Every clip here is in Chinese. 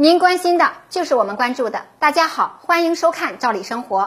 您关心的就是我们关注的。大家好，欢迎收看《赵理生活》。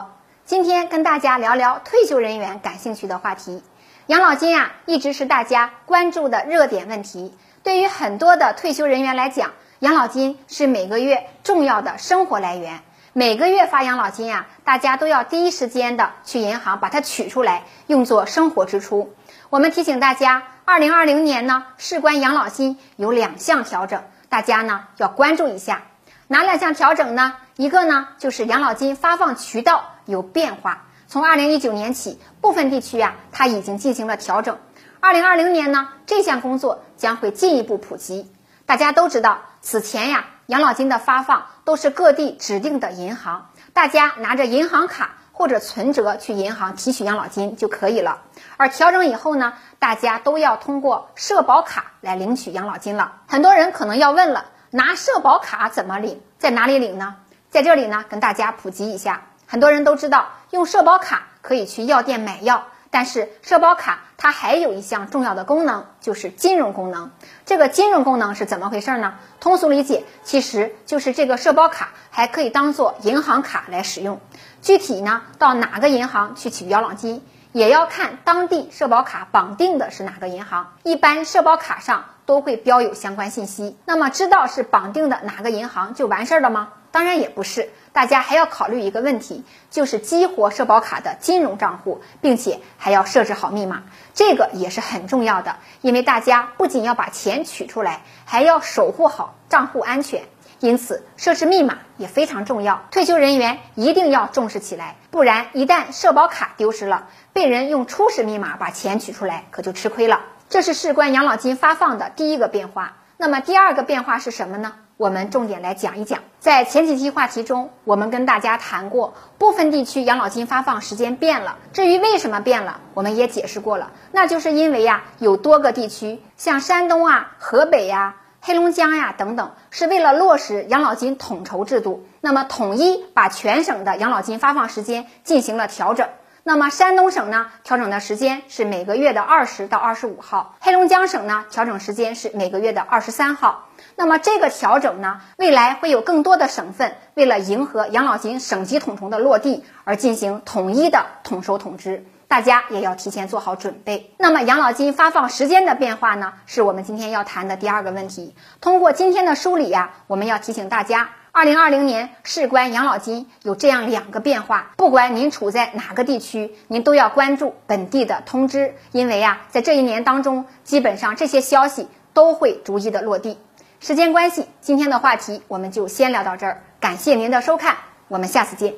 今天跟大家聊聊退休人员感兴趣的话题。养老金啊，一直是大家关注的热点问题。对于很多的退休人员来讲，养老金是每个月重要的生活来源。每个月发养老金啊，大家都要第一时间的去银行把它取出来，用作生活支出。我们提醒大家，二零二零年呢，事关养老金有两项调整。大家呢要关注一下哪两项调整呢？一个呢就是养老金发放渠道有变化，从二零一九年起，部分地区啊它已经进行了调整。二零二零年呢这项工作将会进一步普及。大家都知道，此前呀养老金的发放都是各地指定的银行，大家拿着银行卡或者存折去银行提取养老金就可以了。而调整以后呢，大家都要通过社保卡来领取养老金了。很多人可能要问了，拿社保卡怎么领？在哪里领呢？在这里呢，跟大家普及一下。很多人都知道，用社保卡可以去药店买药，但是社保卡它还有一项重要的功能，就是金融功能。这个金融功能是怎么回事呢？通俗理解，其实就是这个社保卡还可以当做银行卡来使用。具体呢，到哪个银行去取养老金？也要看当地社保卡绑定的是哪个银行，一般社保卡上都会标有相关信息。那么知道是绑定的哪个银行就完事儿了吗？当然也不是，大家还要考虑一个问题，就是激活社保卡的金融账户，并且还要设置好密码，这个也是很重要的。因为大家不仅要把钱取出来，还要守护好账户安全。因此，设置密码也非常重要。退休人员一定要重视起来，不然一旦社保卡丢失了，被人用初始密码把钱取出来，可就吃亏了。这是事关养老金发放的第一个变化。那么第二个变化是什么呢？我们重点来讲一讲。在前几期话题中，我们跟大家谈过，部分地区养老金发放时间变了。至于为什么变了，我们也解释过了，那就是因为呀，有多个地区，像山东啊、河北呀。黑龙江呀，等等，是为了落实养老金统筹制度，那么统一把全省的养老金发放时间进行了调整。那么山东省呢，调整的时间是每个月的二十到二十五号；黑龙江省呢，调整时间是每个月的二十三号。那么这个调整呢，未来会有更多的省份为了迎合养老金省级统筹的落地而进行统一的统收统支。大家也要提前做好准备。那么养老金发放时间的变化呢，是我们今天要谈的第二个问题。通过今天的梳理呀，我们要提醒大家，二零二零年事关养老金有这样两个变化。不管您处在哪个地区，您都要关注本地的通知，因为呀，在这一年当中，基本上这些消息都会逐一的落地。时间关系，今天的话题我们就先聊到这儿。感谢您的收看，我们下次见。